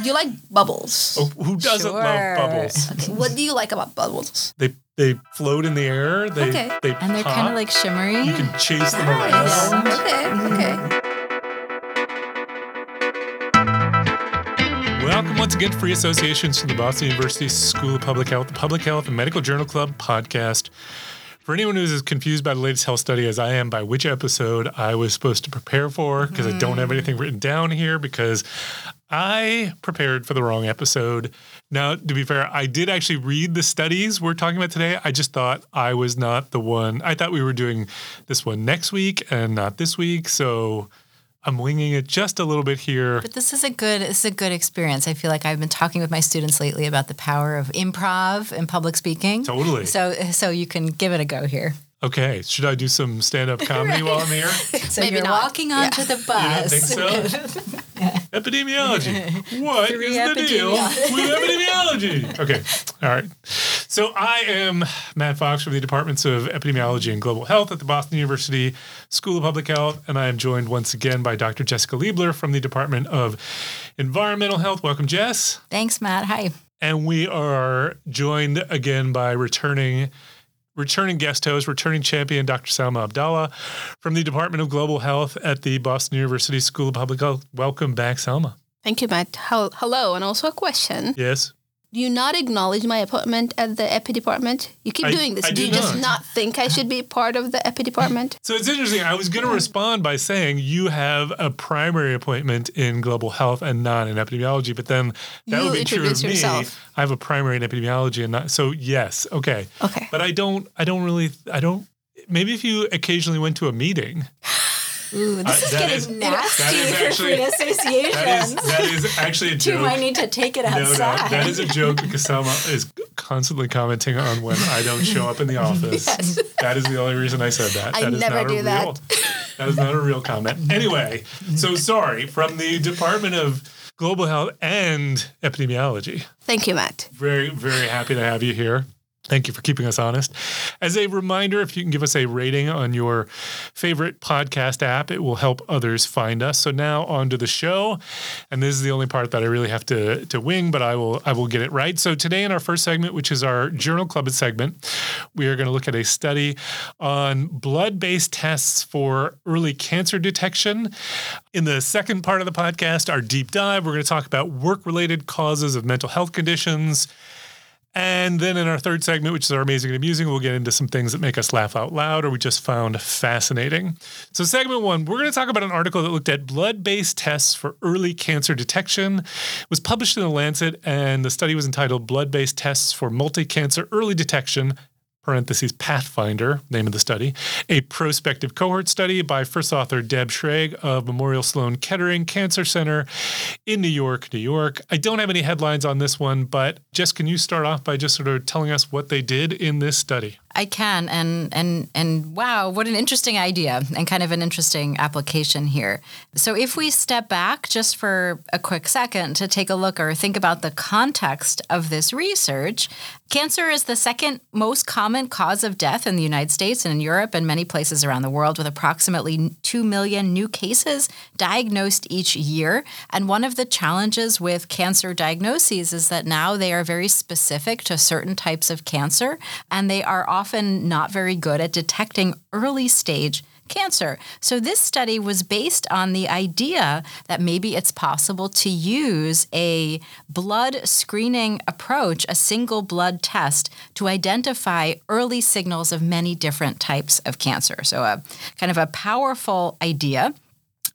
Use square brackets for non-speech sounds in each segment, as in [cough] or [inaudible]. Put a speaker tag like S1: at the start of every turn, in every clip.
S1: Do you like bubbles?
S2: Oh, who doesn't
S3: Sure.
S2: love bubbles?
S1: Okay, what do you like about bubbles?
S2: They they float in the air. They
S1: Okay.
S2: they
S3: And they're kind of like shimmery.
S2: you can chase them
S1: Nice.
S2: around.
S1: Okay, okay.
S2: Welcome once again to Free Associations from the Boston University School of Public Health, the Public Health and Medical Journal Club podcast. For anyone who's as confused by the latest health study as I am by which episode I was supposed to prepare for, because I don't have hmm. anything written down here, because I prepared for the wrong episode. Now, to be fair, I did actually read the studies we're talking about today. I just thought I was not the one. I thought we were doing this one next week and not this week. So I'm winging it just a little bit here.
S3: But this is a good this is a good experience. I feel like I've been talking with my students lately about the power of improv and public speaking.
S2: Totally.
S3: So so you can give it a go here.
S2: Okay, should I do some stand-up comedy while I'm here? [laughs]
S3: So
S1: Maybe
S3: you're
S1: not.
S3: walking onto the
S2: You
S3: bus.
S2: don't think so? [laughs] Epidemiology. What is
S3: Three
S2: the deal with epidemiology? Okay, all right. So I am Matt Fox from the Departments of Epidemiology and Global Health at the Boston University School of Public Health, and I am joined once again by Dr. Jessica Leibler from the Department of Environmental Health. Welcome, Jess.
S3: Thanks, Matt. Hi.
S2: And we are joined again by returning returning guest host, returning champion Dr. Salma Abdalla from the Department of Global Health at the Boston University School of Public Health. Welcome back, Salma.
S1: Thank you, Matt. Hello, and also a question.
S2: Yes.
S1: Do you not acknowledge my appointment at the epi department? You keep
S2: I-
S1: doing this.
S2: I
S1: do
S2: do
S1: you just
S2: not.
S1: not think I should be part of the epi department?
S2: So it's interesting. I was going to respond by saying you have a primary appointment in global health and not in epidemiology, but then that
S1: You
S2: would be true of me.
S1: yourself.
S2: I have a primary in epidemiology and not. So yes, okay.
S1: Okay.
S2: But I don't. I don't really. I don't. Maybe if you occasionally went to a meeting,
S3: Ooh, this
S2: Uh,
S3: is getting
S2: is-
S3: nasty
S2: that is
S3: for
S2: actually-
S3: free associations.
S2: that is that is actually a [laughs]
S3: Do. I need to take it
S2: No, no,
S3: outside?
S2: that is a joke because Salma is constantly commenting on when I don't show up in the [laughs] office. That is the only reason I said that.
S1: I
S2: that is
S1: never
S2: not
S1: do
S2: a
S1: that.
S2: That is not a real comment. [laughs] Anyway, so sorry from the Department of Global Health and Epidemiology.
S1: Thank you, Matt.
S2: Very, very happy to have you here. Thank you for keeping us honest. As a reminder, if you can give us a rating on your favorite podcast app, it will help others find us. So now on to the show. And this is the only part that I really have to, to wing, but I will I will get it right. So today in our first segment, which is our Journal Club segment, we are going to look at a study on blood-based tests for early cancer detection. In the second part of the podcast, our deep dive, we're going to talk about work-related causes of mental health conditions. And then in our third segment, which is our amazing and amusing, we'll get into some things that make us laugh out loud or we just found fascinating. So, segment one, we're going to talk about an article that looked at blood based tests for early cancer detection. It was published in The Lancet, and the study was entitled Blood Based Tests for Multi Cancer Early Detection. Parentheses Pathfinder, name of the study, a prospective cohort study by first author Deb Schrag of Memorial Sloan Kettering Cancer Center in New York, New York. I don't have any headlines on this one, but Jess, can you start off by just sort of telling us what they did in this study?
S3: I can, and and and wow, what an interesting idea and kind of an interesting application here. So if we step back just for a quick second to take a look or think about the context of this research, cancer is the second most common cause of death in the United States and in Europe and many places around the world, with approximately two million new cases diagnosed each year. And one of the challenges with cancer diagnoses is that now they are very specific to certain types of cancer, and they are often not very good at detecting early stage cancer. So, this study was based on the idea that maybe it's possible to use a blood screening approach, a single blood test, to identify early signals of many different types of cancer. So, a kind of a powerful idea.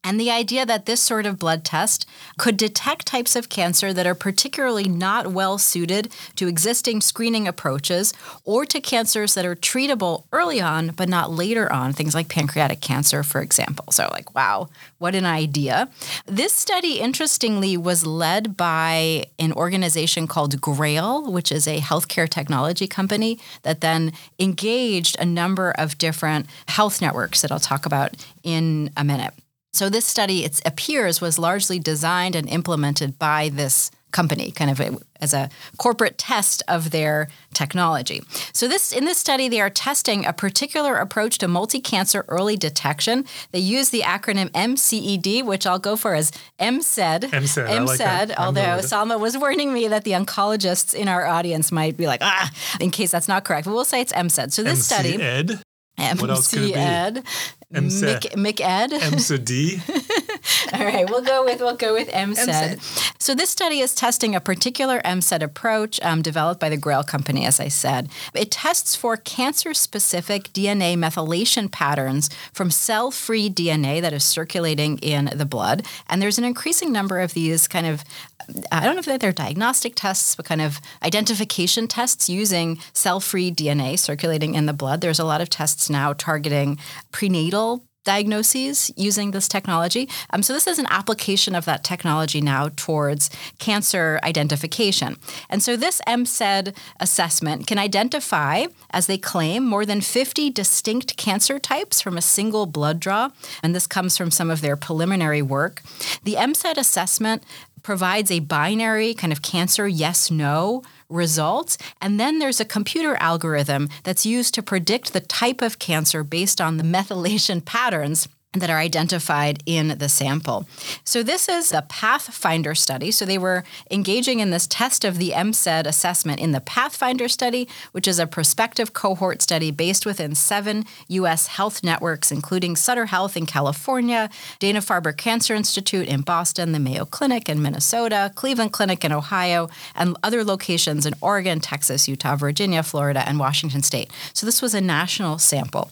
S3: And the idea that this sort of blood test could detect types of cancer that are particularly not well suited to existing screening approaches or to cancers that are treatable early on but not later on, things like pancreatic cancer, for example. So, like, wow, what an idea. This study, interestingly, was led by an organization called Grail, which is a healthcare technology company that then engaged a number of different health networks that I'll talk about in a minute. So this study, it appears, was largely designed and implemented by this company, kind of a, as a corporate test of their technology. So this in this study, they are testing a particular approach to multi-cancer early detection. They use the acronym MCED, which I'll go for as MCED.
S2: MCED, I like.
S3: Although. Salma was warning me that the oncologists in our audience might be like, ah, in case that's not correct. But we'll say it's MCED. So this
S2: MC
S3: study, M C
S2: ed, What else could it be?
S3: MCED,
S2: MCED.
S3: Mick, McEd.
S2: MCD. [laughs] [laughs]
S3: All right, we'll go with we'll go with MCED. So this study is testing a particular MCED approach um, developed by the Grail Company, as I said. It tests for cancer-specific DNA methylation patterns from cell-free DNA that is circulating in the blood, and there's an increasing number of these kind of I don't know if they're diagnostic tests, but kind of identification tests using cell-free DNA circulating in the blood. There's a lot of tests now targeting prenatal diagnoses using this technology. Um, so this is an application of that technology now towards cancer identification. And so this MCED assessment can identify, as they claim, more than 50 distinct cancer types from a single blood draw. And this comes from some of their preliminary work. The MCED assessment provides a binary kind of cancer yes no result. And then there's a computer algorithm that's used to predict the type of cancer based on the methylation [laughs] patterns that are identified in the sample. So this is a Pathfinder study. So they were engaging in this test of the MCED assessment in the Pathfinder study, which is a prospective cohort study based within seven U.S. health networks, including Sutter Health in California, Dana-Farber Cancer Institute in Boston, the Mayo Clinic in Minnesota, Cleveland Clinic in Ohio, and other locations in Oregon, Texas, Utah, Virginia, Florida, and Washington State. So this was a national sample.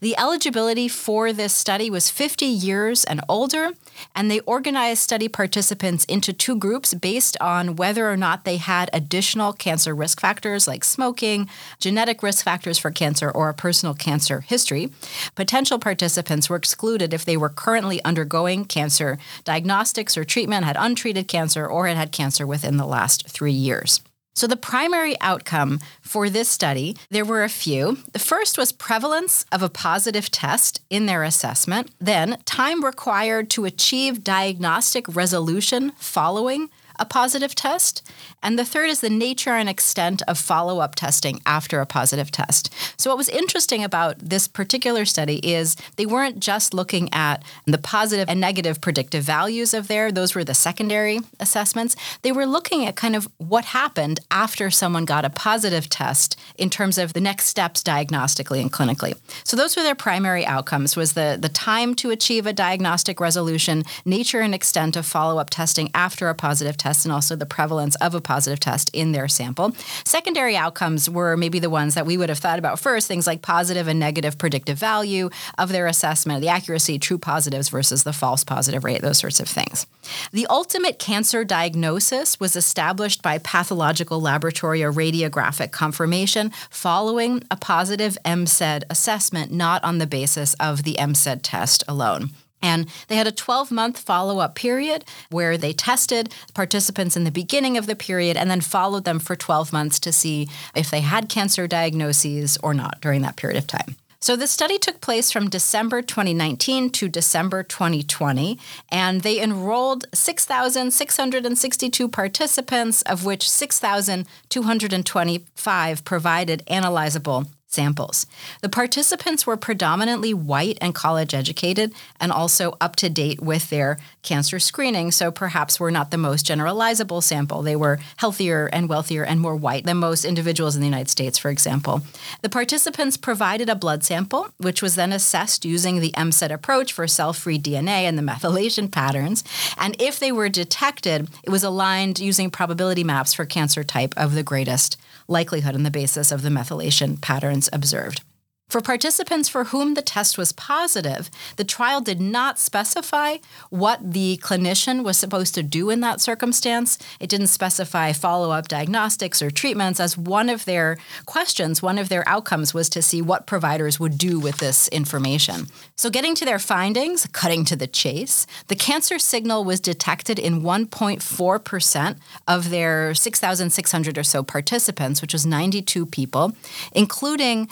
S3: The eligibility for this study was 50 years and older, and they organized study participants into two groups based on whether or not they had additional cancer risk factors like smoking, genetic risk factors for cancer, or a personal cancer history. Potential participants were excluded if they were currently undergoing cancer diagnostics or treatment, had untreated cancer, or had had cancer within the last three years. So, the primary outcome for this study, there were a few. The first was prevalence of a positive test in their assessment, then, time required to achieve diagnostic resolution following a positive test. And the third is the nature and extent of follow up testing after a positive test. So, what was interesting about this particular study is they weren't just looking at the positive and negative predictive values of there, those were the secondary assessments. They were looking at kind of what happened after someone got a positive test in terms of the next steps diagnostically and clinically. So, those were their primary outcomes was the, the time to achieve a diagnostic resolution, nature and extent of follow up testing after a positive test, and also the prevalence of a positive test in their sample. Secondary outcomes were maybe the ones that we would have thought about first, things like positive and negative predictive value of their assessment, the accuracy, true positives versus the false positive rate, those sorts of things. The ultimate cancer diagnosis was established by pathological laboratory or radiographic confirmation following a positive MCED assessment, not on the basis of the MCED test alone. And they had a 12 month follow up period where they tested participants in the beginning of the period and then followed them for 12 months to see if they had cancer diagnoses or not during that period of time. So the study took place from December 2019 to December 2020, and they enrolled 6,662 participants, of which 6,225 provided analyzable samples. The participants were predominantly white and college educated and also up to date with their cancer screening, so perhaps were not the most generalizable sample. They were healthier and wealthier and more white than most individuals in the United States, for example. The participants provided a blood sample, which was then assessed using the MCED approach for cell free DNA and the methylation patterns. And if they were detected, it was aligned using probability maps for cancer type of the greatest likelihood on the basis of the methylation patterns observed. For participants for whom the test was positive, the trial did not specify what the clinician was supposed to do in that circumstance. It didn't specify follow up diagnostics or treatments as one of their questions, one of their outcomes was to see what providers would do with this information. So, getting to their findings, cutting to the chase, the cancer signal was detected in 1.4% of their 6,600 or so participants, which was 92 people, including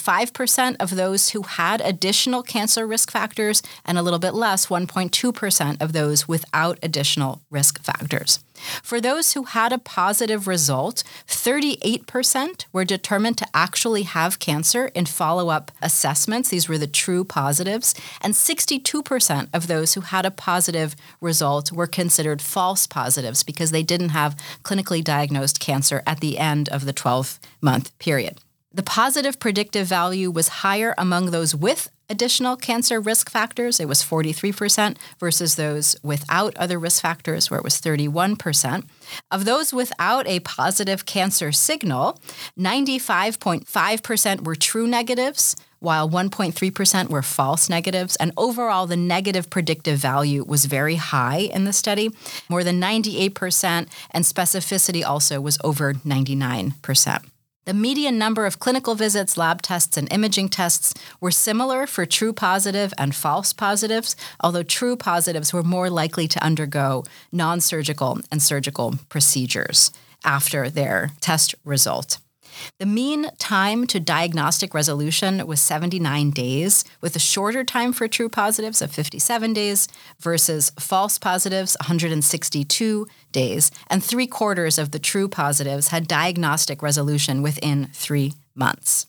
S3: 1.5 5% of those who had additional cancer risk factors, and a little bit less, 1.2% of those without additional risk factors. For those who had a positive result, 38% were determined to actually have cancer in follow up assessments. These were the true positives. And 62% of those who had a positive result were considered false positives because they didn't have clinically diagnosed cancer at the end of the 12 month period. The positive predictive value was higher among those with additional cancer risk factors. It was 43% versus those without other risk factors, where it was 31%. Of those without a positive cancer signal, 95.5% were true negatives, while 1.3% were false negatives. And overall, the negative predictive value was very high in the study, more than 98%, and specificity also was over 99%. The median number of clinical visits, lab tests, and imaging tests were similar for true positive and false positives, although true positives were more likely to undergo non surgical and surgical procedures after their test result. The mean time to diagnostic resolution was 79 days, with a shorter time for true positives of 57 days versus false positives, 162 days. And three quarters of the true positives had diagnostic resolution within three months.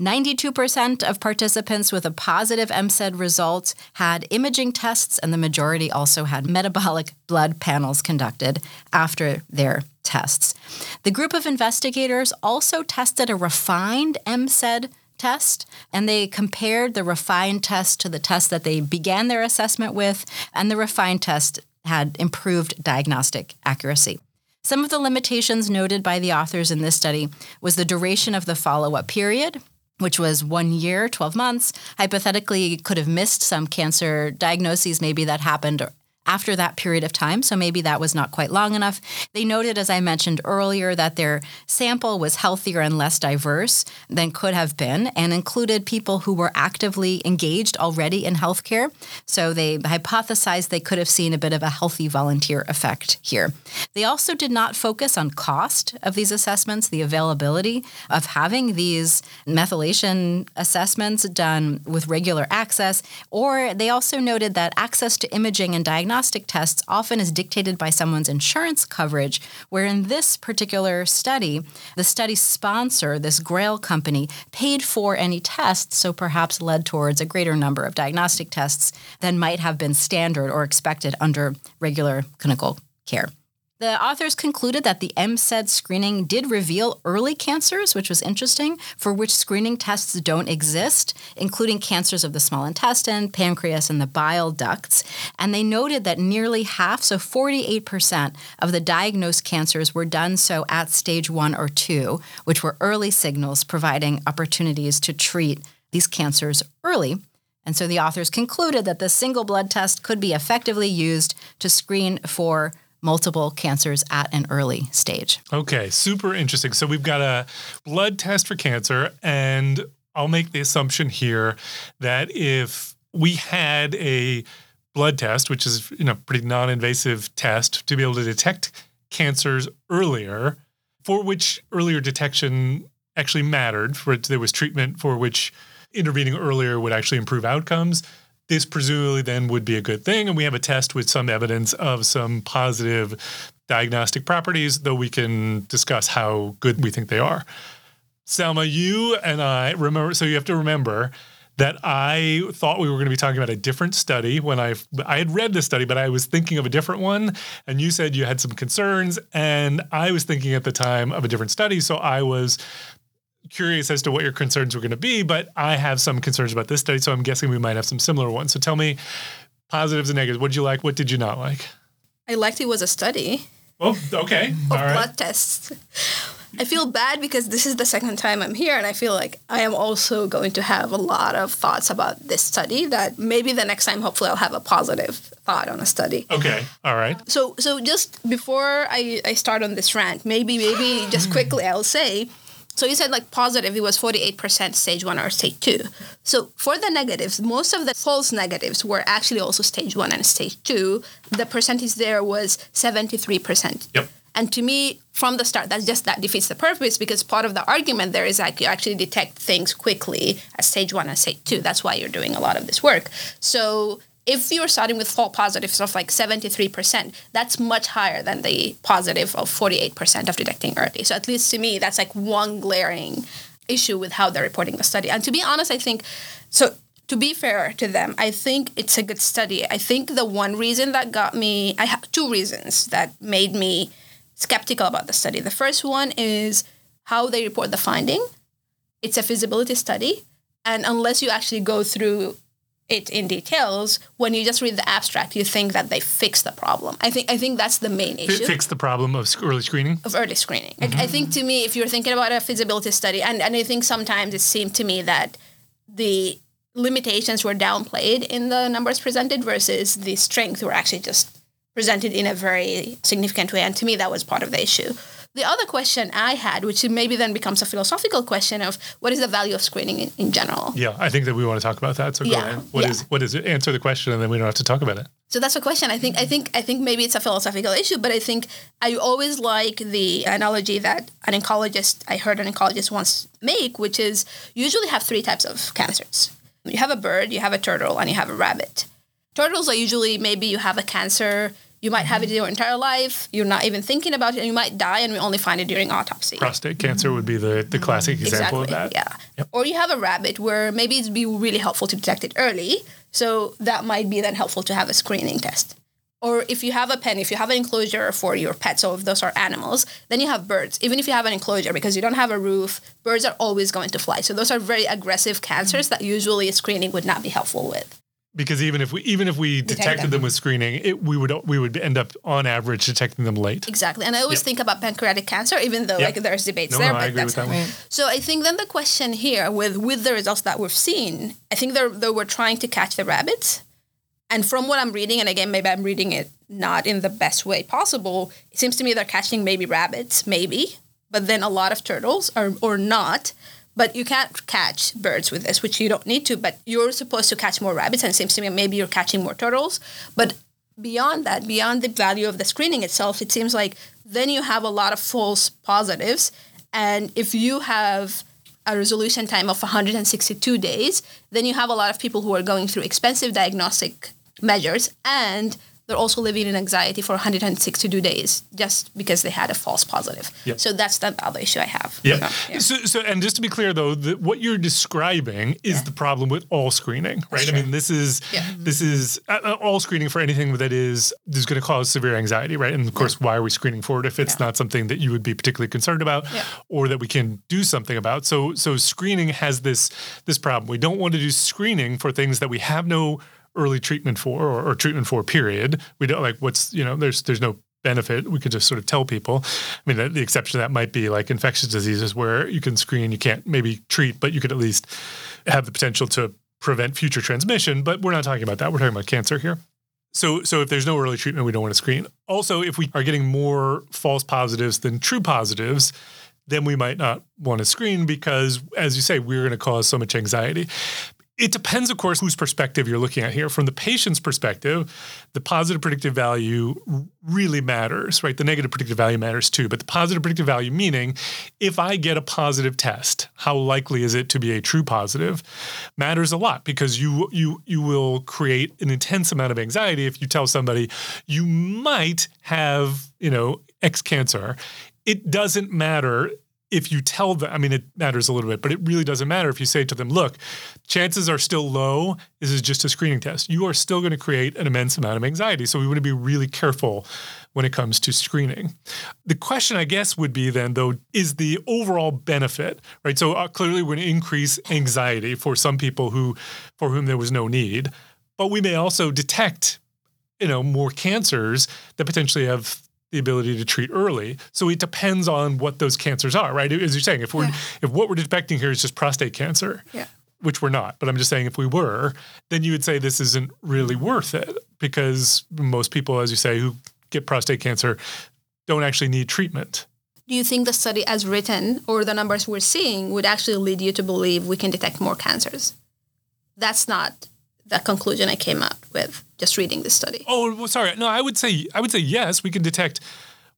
S3: 92% of participants with a positive MCED result had imaging tests, and the majority also had metabolic blood panels conducted after their tests. The group of investigators also tested a refined MCED test, and they compared the refined test to the test that they began their assessment with, and the refined test had improved diagnostic accuracy. Some of the limitations noted by the authors in this study was the duration of the follow up period, which was one year, 12 months, hypothetically could have missed some cancer diagnoses. Maybe that happened after that period of time. So maybe that was not quite long enough. They noted, as I mentioned earlier, that their sample was healthier and less diverse than could have been and included people who were actively engaged already in healthcare. So they hypothesized they could have seen a bit of a healthy volunteer effect here. They also did not focus on cost of these assessments, the availability of having these methylation assessments done with regular access, or they also noted that access to imaging and diagnostics diagnostic tests often is dictated by someone's insurance coverage, where in this particular study, the study sponsor, this Grail company, paid for any tests, so perhaps led towards a greater number of diagnostic tests than might have been standard or expected under regular clinical care. The authors concluded that the MCED screening did reveal early cancers, which was interesting, for which screening tests don't exist, including cancers of the small intestine, pancreas, and the bile ducts. And they noted that nearly half, so 48%, of the diagnosed cancers were done so at stage one or two, which were early signals providing opportunities to treat these cancers early. And so the authors concluded that the single blood test could be effectively used to screen for multiple cancers at an early stage.
S2: Okay, super interesting. So we've got a blood test for cancer, and I'll make the assumption here that if we had a blood test, which is you know pretty non-invasive test to be able to detect cancers earlier, for which earlier detection actually mattered, for which there was treatment for which intervening earlier would actually improve outcomes this presumably then would be a good thing. And we have a test with some evidence of some positive diagnostic properties, though we can discuss how good we think they are. Salma, you and I remember, so you have to remember that I thought we were going to be talking about a different study when I I had read the study, but I was thinking of a different one. And you said you had some concerns, and I was thinking at the time of a different study. So I was curious as to what your concerns were going to be, but I have some concerns about this study, so I'm guessing we might have some similar ones. So tell me positives and negatives. What did you like? What did you not like?
S1: I liked it was a study.
S2: Well, okay. [laughs]
S1: All right. Blood tests. I feel bad because this is the second time I'm here, and I feel like I am also going to have a lot of thoughts about this study. That maybe the next time, hopefully, I'll have a positive thought on a study.
S2: Okay, all right.
S1: So, so just before I, I start on this rant, maybe, maybe just [gasps] quickly, I'll say so you said like positive, it was 48% stage one or stage two. So for the negatives, most of the false negatives were actually also stage one and stage two. The percentage there was 73%.
S2: Yep.
S1: And to me, from the start, that's just that defeats the purpose because part of the argument there is like you actually detect things quickly at stage one and stage two. That's why you're doing a lot of this work. So if you're starting with false positives of like 73%, that's much higher than the positive of 48% of detecting early. So at least to me, that's like one glaring issue with how they're reporting the study. And to be honest, I think so to be fair to them, I think it's a good study. I think the one reason that got me, I have two reasons that made me skeptical about the study. The first one is how they report the finding. It's a feasibility study. And unless you actually go through it in details, when you just read the abstract, you think that they fixed the problem. I think I think that's the main issue.
S2: They fix the problem of early screening.
S1: of early screening. I, mm-hmm. I think to me, if you're thinking about a feasibility study, and, and I think sometimes it seemed to me that the limitations were downplayed in the numbers presented versus the strength were actually just presented in a very significant way. And to me, that was part of the issue. The other question I had, which maybe then becomes a philosophical question of what is the value of screening in, in general?
S2: Yeah, I think that we want to talk about that. So go
S1: Yeah,
S2: ahead. What
S1: yeah.
S2: is what is it? Answer the question, and then we don't have to talk about it.
S1: So that's a question. I think I think I think maybe it's a philosophical issue, but I think I always like the analogy that an oncologist I heard an oncologist once make, which is you usually have three types of cancers. You have a bird, you have a turtle, and you have a rabbit. Turtles are usually maybe you have a cancer, you might have it your entire life, you're not even thinking about it, and you might die, and we only find it during autopsy.
S2: Prostate cancer would be the, the classic example
S1: exactly.
S2: of that.
S1: Yeah. Or you have a rabbit where maybe it'd be really helpful to detect it early. So that might be then helpful to have a screening test. Or if you have a pen, if you have an enclosure for your pets, so if those are animals, then you have birds. Even if you have an enclosure, because you don't have a roof, birds are always going to fly. So those are very aggressive cancers that usually a screening would not be helpful with.
S2: Because even if we even if we detected
S1: them.
S2: them with screening, it, we would we would end up on average detecting them late.
S1: Exactly. And I always
S2: Yep.
S1: think about pancreatic cancer, even though
S2: Yep.
S1: like there's debates
S2: No,
S1: there.
S2: no, I
S1: but
S2: agree
S1: that's
S2: with that one.
S1: So I think then the question here with with the results that we've seen, I think they they were trying to catch the rabbits. And from what I'm reading, and again, maybe I'm reading it not in the best way possible, it seems to me they're catching maybe rabbits, maybe, but then a lot of turtles or, or not. But you can't catch birds with this, which you don't need to, but you're supposed to catch more rabbits. And it seems to me maybe you're catching more turtles. But beyond that, beyond the value of the screening itself, it seems like then you have a lot of false positives. And if you have a resolution time of 162 days, then you have a lot of people who are going through expensive diagnostic measures and they're also living in anxiety for 162 days just because they had a false positive.
S2: Yep.
S1: So that's the other issue I have.
S2: Yeah.
S1: So, yeah.
S2: So, so, and just to be clear, though, the, what you're describing is the problem with all screening, right? I mean, this is
S1: Yeah.
S2: this is uh, uh, all screening for anything that is is going to cause severe anxiety, right? And of course, why are we screening for it if it's
S1: Yeah.
S2: not something that you would be particularly concerned about,
S1: Yeah.
S2: or that we can do something about? So, so screening has this this problem. We don't want to do screening for things that we have no early treatment for or, or treatment for. Period. We don't like what's you know. There's there's no benefit. We could just sort of tell people. I mean, the, exception to that might be like infectious diseases where you can screen, you can't maybe treat, but you could at least have the potential to prevent future transmission. But we're not talking about that. We're talking about cancer here. So, so if there's no early treatment, we don't want to screen. Also, if we are getting more false positives than true positives, then we might not want to screen because, as you say, we're going to cause so much anxiety. It depends, of course, whose perspective you're looking at here. From the patient's perspective, the positive predictive value really matters, right? The negative predictive value matters too. But the positive predictive value, meaning if I get a positive test, how likely is it to be a true positive, matters a lot because you you you will create an intense amount of anxiety if you tell somebody you might have, you know, X cancer. It doesn't matter if you tell them, I mean, it matters a little bit, but it really doesn't matter if you say to them, look, chances are still low. This is just a screening test. You are still going to create an immense amount of anxiety. So we want to be really careful when it comes to screening. The question, I guess, would be then, though, is the overall benefit, right? So uh, clearly, we're going to increase anxiety for some people who, for whom there was no need, but we may also detect, you know, more cancers that potentially have the ability to treat early. So it depends on what those cancers are, right? As you're saying, if we're
S1: Yeah.
S2: if what we're detecting here is just prostate cancer,
S1: Yeah.
S2: which we're not, but I'm just saying if we were, then you would say this isn't really worth it because most people, as you say, who get prostate cancer don't actually need treatment.
S1: Do you think the study as written or the numbers we're seeing would actually lead you to believe we can detect more cancers? That's not the conclusion I came out with just reading the study.
S2: Oh, well, sorry. No, I would say I would say yes. We can detect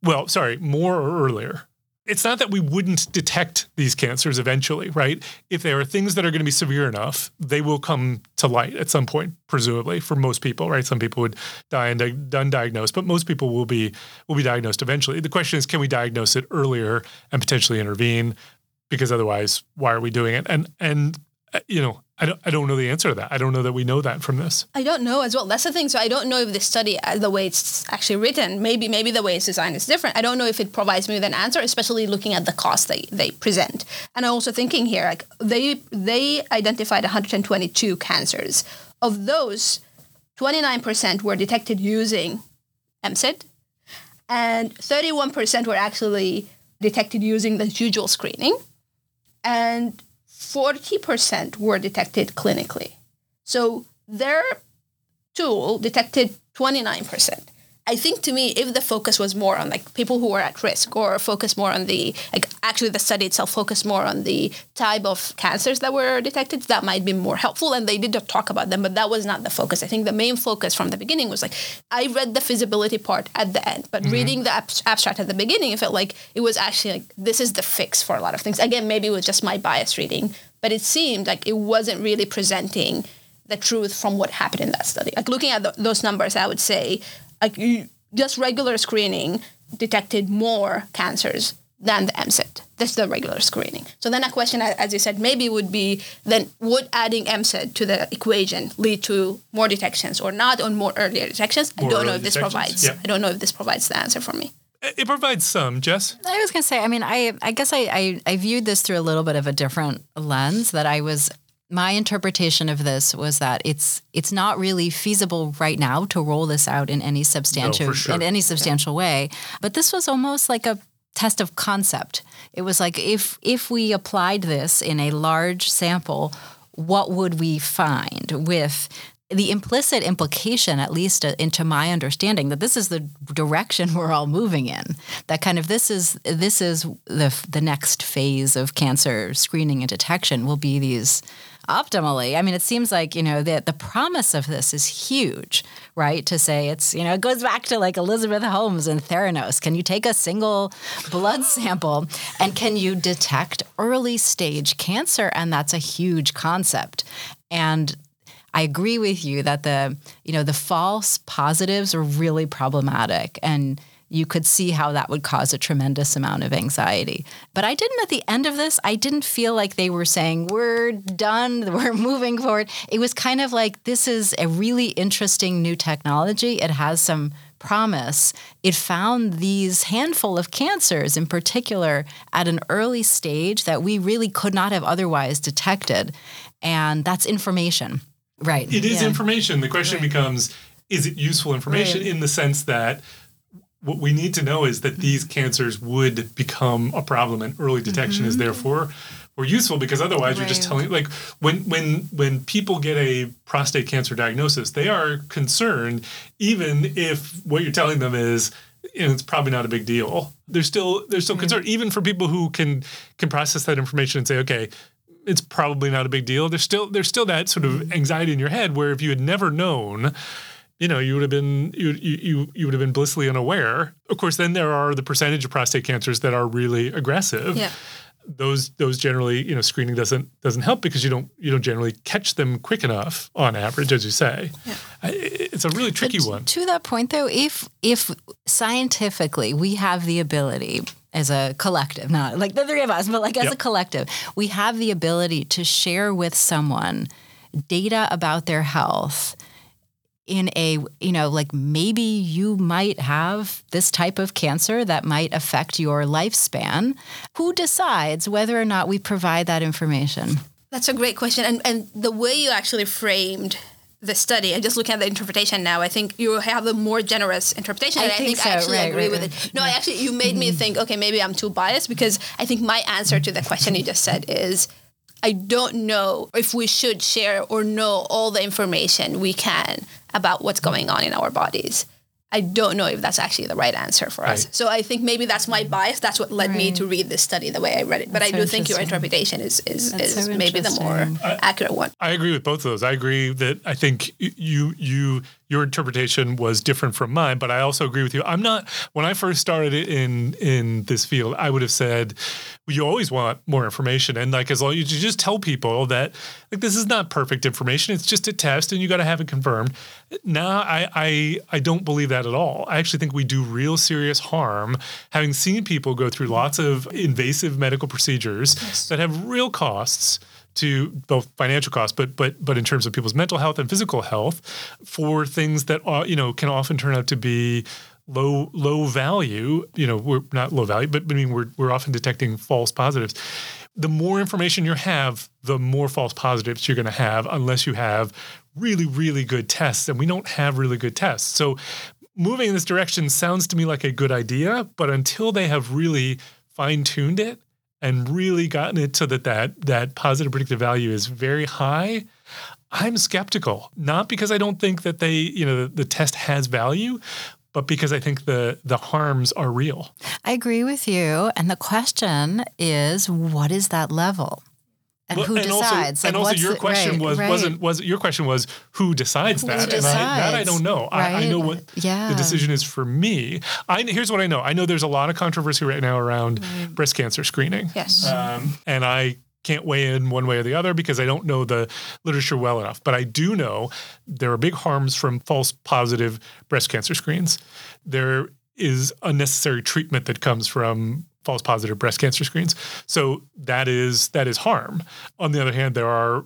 S2: well, sorry, more or earlier. It's not that we wouldn't detect these cancers eventually, right? If there are things that are going to be severe enough, they will come to light at some point, presumably for most people, right? Some people would die and undiagnosed, but most people will be will be diagnosed eventually. The question is, can we diagnose it earlier and potentially intervene? Because otherwise, why are we doing it? And and uh, you know, I don't, I don't know the answer to that. I don't know that we know that from this.
S1: I don't know as well. That's the thing. So I don't know if the study, uh, the way it's actually written, maybe maybe the way it's designed is different. I don't know if it provides me with an answer, especially looking at the cost they, they present. And I'm also thinking here, like they they identified 122 cancers. Of those, 29% were detected using MCED, and 31% were actually detected using the usual screening, and 40% were detected clinically. So their tool detected 29%. I think to me, if the focus was more on like people who were at risk, or focus more on the like actually the study itself focused more on the type of cancers that were detected, that might be more helpful. And they did talk about them, but that was not the focus. I think the main focus from the beginning was like I read the feasibility part at the end, but mm-hmm. reading the ab- abstract at the beginning, it felt like it was actually like this is the fix for a lot of things. Again, maybe it was just my bias reading, but it seemed like it wasn't really presenting the truth from what happened in that study. Like looking at the, those numbers, I would say like just regular screening detected more cancers than the MCED. That's the regular screening. So then a question, as you said, maybe would be then would adding MCED to the equation lead to more detections or not, or more earlier detections? More I don't know if this provides. Yeah. I don't know if this provides the answer for me.
S2: It provides some, Jess.
S3: I was going to say, I mean, I I guess I, I, I viewed this through a little bit of a different lens. That I was my interpretation of this was that it's it's not really feasible right now to roll this out in any substantial no, sure. in any substantial way. But this was almost like a test of concept. It was like if if we applied this in a large sample, what would we find with the implicit implication, at least uh, into my understanding, that this is the direction [laughs] we're all moving in. That kind of this is this is the the next phase of cancer screening and detection will be these optimally. I mean, it seems like, you know, the, the promise of this is huge, right? To say it's, you know, it goes back to like Elizabeth Holmes and Theranos. Can you take a single blood sample and can you detect early stage cancer? And that's a huge concept. And I agree with you that the, you know, the false positives are really problematic. And you could see how that would cause a tremendous amount of anxiety. But I didn't, at the end of this, I didn't feel like they were saying, we're done, [laughs] we're moving forward. It was kind of like, this is a really interesting new technology. It has some promise. It found these handful of cancers in particular at an early stage that we really could not have otherwise detected. And that's information. Right.
S2: It is yeah. information. The question right. becomes is it useful information right. in the sense that what we need to know is that these cancers would become a problem and early detection mm-hmm. is therefore more useful because otherwise right. you're just telling like when when when people get a prostate cancer diagnosis they are concerned even if what you're telling them is you know, it's probably not a big deal they're still they're still mm-hmm. concerned even for people who can can process that information and say okay it's probably not a big deal there's still there's still that sort of mm-hmm. anxiety in your head where if you had never known you know, you would have been you you you would have been blissfully unaware. Of course, then there are the percentage of prostate cancers that are really aggressive.
S1: Yeah.
S2: Those those generally, you know, screening doesn't doesn't help because you don't you don't generally catch them quick enough on average, as you say. Yeah. It's a really tricky
S3: but
S2: one.
S3: To that point, though, if if scientifically we have the ability as a collective, not like the three of us, but like as yep. a collective, we have the ability to share with someone data about their health in a you know like maybe you might have this type of cancer that might affect your lifespan who decides whether or not we provide that information
S1: that's a great question and and the way you actually framed the study and just looking at the interpretation now i think you have a more generous interpretation
S3: i,
S1: and
S3: I think,
S1: think so.
S3: i
S1: actually
S3: right,
S1: agree
S3: right,
S1: with right. it no i actually you made me mm-hmm. think okay maybe i'm too biased because i think my answer to the question you just said is I don't know if we should share or know all the information we can about what's going on in our bodies. I don't know if that's actually the right answer for us. Right. So I think maybe that's my bias. That's what led right. me to read this study the way I read it. But that's I do so think your interpretation is is, is so maybe the more I, accurate one.
S2: I agree with both of those. I agree that I think you you your interpretation was different from mine, but I also agree with you. I'm not when I first started in in this field, I would have said well, you always want more information, and like as long as you just tell people that like this is not perfect information, it's just a test, and you got to have it confirmed. Now I, I I don't believe that at all. I actually think we do real serious harm having seen people go through lots of invasive medical procedures yes. that have real costs to both financial costs, but but but in terms of people's mental health and physical health, for things that you know can often turn out to be low low value. You know, we're not low value, but I mean we're we're often detecting false positives. The more information you have, the more false positives you're going to have, unless you have really really good tests, and we don't have really good tests. So moving in this direction sounds to me like a good idea, but until they have really fine tuned it and really gotten it so that, that that positive predictive value is very high, I'm skeptical. Not because I don't think that they, you know, the, the test has value, but because I think the the harms are real.
S3: I agree with you. And the question is, what is that level? And well, who and decides?
S2: Also, like, and also, your question right, was right. wasn't was your question was who decides who that?
S3: Decides?
S2: And I, that I don't know. Right. I, I, know what yeah. the decision is for me. I here's what I know. I know there's a lot of controversy right now around breast cancer screening.
S1: Yes, um,
S2: and I can't weigh in one way or the other because I don't know the literature well enough. But I do know there are big harms from false positive breast cancer screens. There is unnecessary treatment that comes from false positive breast cancer screens. So that is that is harm. On the other hand, there are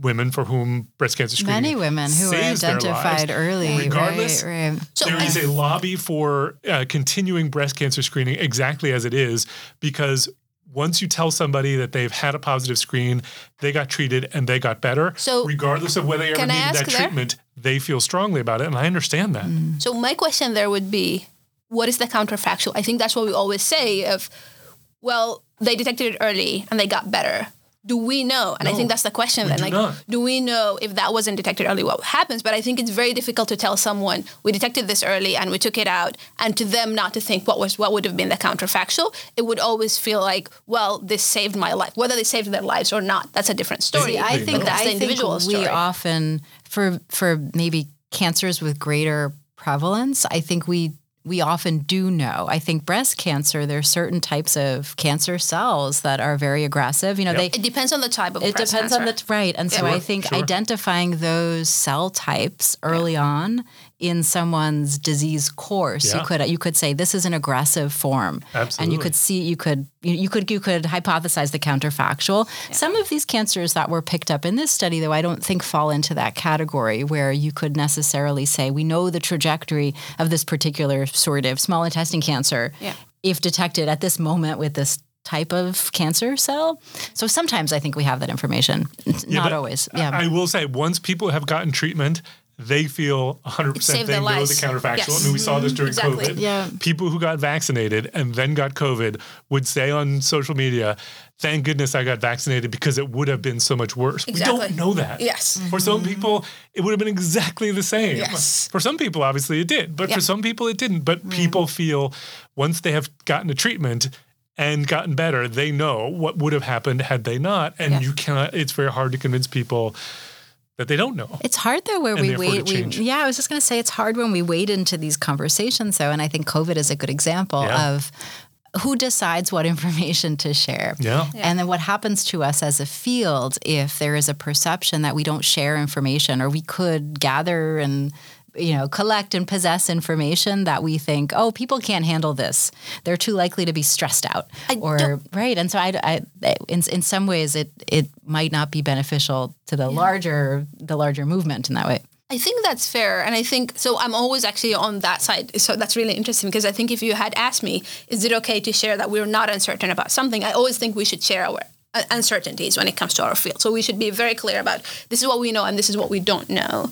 S2: women for whom breast cancer screening
S3: many women who are identified early
S2: regardless right, right. So there is a lobby for uh, continuing breast cancer screening exactly as it is because once you tell somebody that they've had a positive screen, they got treated and they got better, so regardless of whether they ever needed that there? treatment, they feel strongly about it. And I understand that. Mm.
S1: So my question there would be, what is the counterfactual? I think that's what we always say of, well, they detected it early and they got better do we know? And no, I think that's the question then. like, not. do we know if that wasn't detected early, what happens? But I think it's very difficult to tell someone we detected this early and we took it out, and to them not to think what was what would have been the counterfactual. It would always feel like, well, this saved my life. Whether they saved their lives or not, that's a different story.
S3: I think that's the individual think we often for for maybe cancers with greater prevalence. I think we we often do know. I think breast cancer, there are certain types of cancer cells that are very aggressive. You know, yep.
S1: they it depends on the type of
S3: it depends
S1: cancer.
S3: on the right. And so I think sure. identifying those cell types early yeah. on in someone's disease course, yeah. you could you could say this is an aggressive form,
S2: Absolutely.
S3: and you could see you could you could you could hypothesize the counterfactual. Yeah. Some of these cancers that were picked up in this study, though, I don't think fall into that category where you could necessarily say we know the trajectory of this particular sort of small intestine cancer.
S1: Yeah.
S3: If detected at this moment with this type of cancer cell. So sometimes I think we have that information. Yeah, Not always. Yeah.
S2: I will say once people have gotten treatment, they feel 100% they know the counterfactual. Yes. I mean, we saw this during exactly. COVID.
S3: Yeah.
S2: People who got vaccinated and then got COVID would say on social media, thank goodness I got vaccinated because it would have been so much worse. Exactly. We don't know that.
S1: Yes.
S2: For some mm-hmm. people, it would have been exactly the same.
S1: Yes.
S2: For some people, obviously, it did. But for some people, it didn't. But mm-hmm. people feel once they have gotten a treatment, and gotten better, they know what would have happened had they not. And yes. you cannot, it's very hard to convince people that they don't know.
S3: It's hard though where we wait. We, yeah, I was just going to say it's hard when we wade into these conversations though, and I think COVID is a good example yeah. of who decides what [laughs] information to share.
S2: Yeah.
S3: yeah. And then what happens to us as a field if there is a perception that we don't share information or we could gather and you know, collect and possess information that we think, oh, people can't handle this. They're too likely to be stressed out, I or right. And so, I, I, in in some ways, it it might not be beneficial to the yeah. larger the larger movement in that way.
S1: I think that's fair, and I think so. I'm always actually on that side, so that's really interesting because I think if you had asked me, is it okay to share that we're not uncertain about something? I always think we should share our uh, uncertainties when it comes to our field. So we should be very clear about this is what we know and this is what we don't know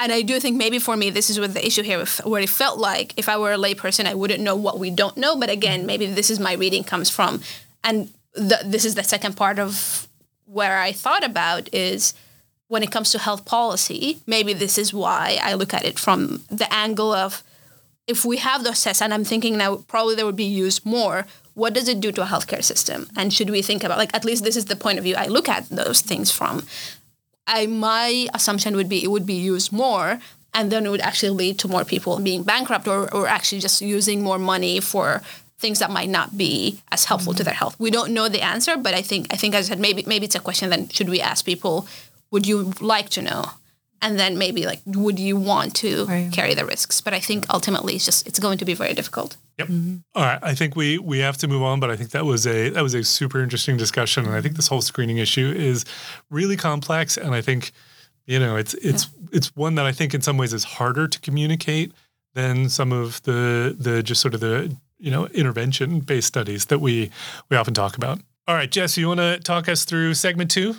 S1: and I do think maybe for me this is what the issue here where it felt like. If I were a layperson I wouldn't know what we don't know. But again maybe this is my reading comes from. And the, this is the second part of where I thought about is when it comes to health policy maybe this is why I look at it from the angle of if we have those tests and I'm thinking now probably they would be used more what does it do to a healthcare system? And should we think about like at least this is the point of view I look at those things from I my assumption would be it would be used more, and then it would actually lead to more people being bankrupt or, or actually just using more money for things that might not be as helpful to their health. We don't know the answer, but I think I think as I said, maybe maybe it's a question then should we ask people, would you like to know? And then maybe like would you want to
S3: Right.
S1: carry the risks? But I think ultimately it's just it's going to be very difficult.
S2: Yep. Mm-hmm. All right. I think we we have to move on, but I think that was a that was a super interesting discussion, and I think this whole screening issue is really complex, and I think you know it's it's it's one that I think in some ways is harder to communicate than some of the the just sort of the you know intervention based studies that we we often talk about. All right, Jess, you want to talk us through segment two?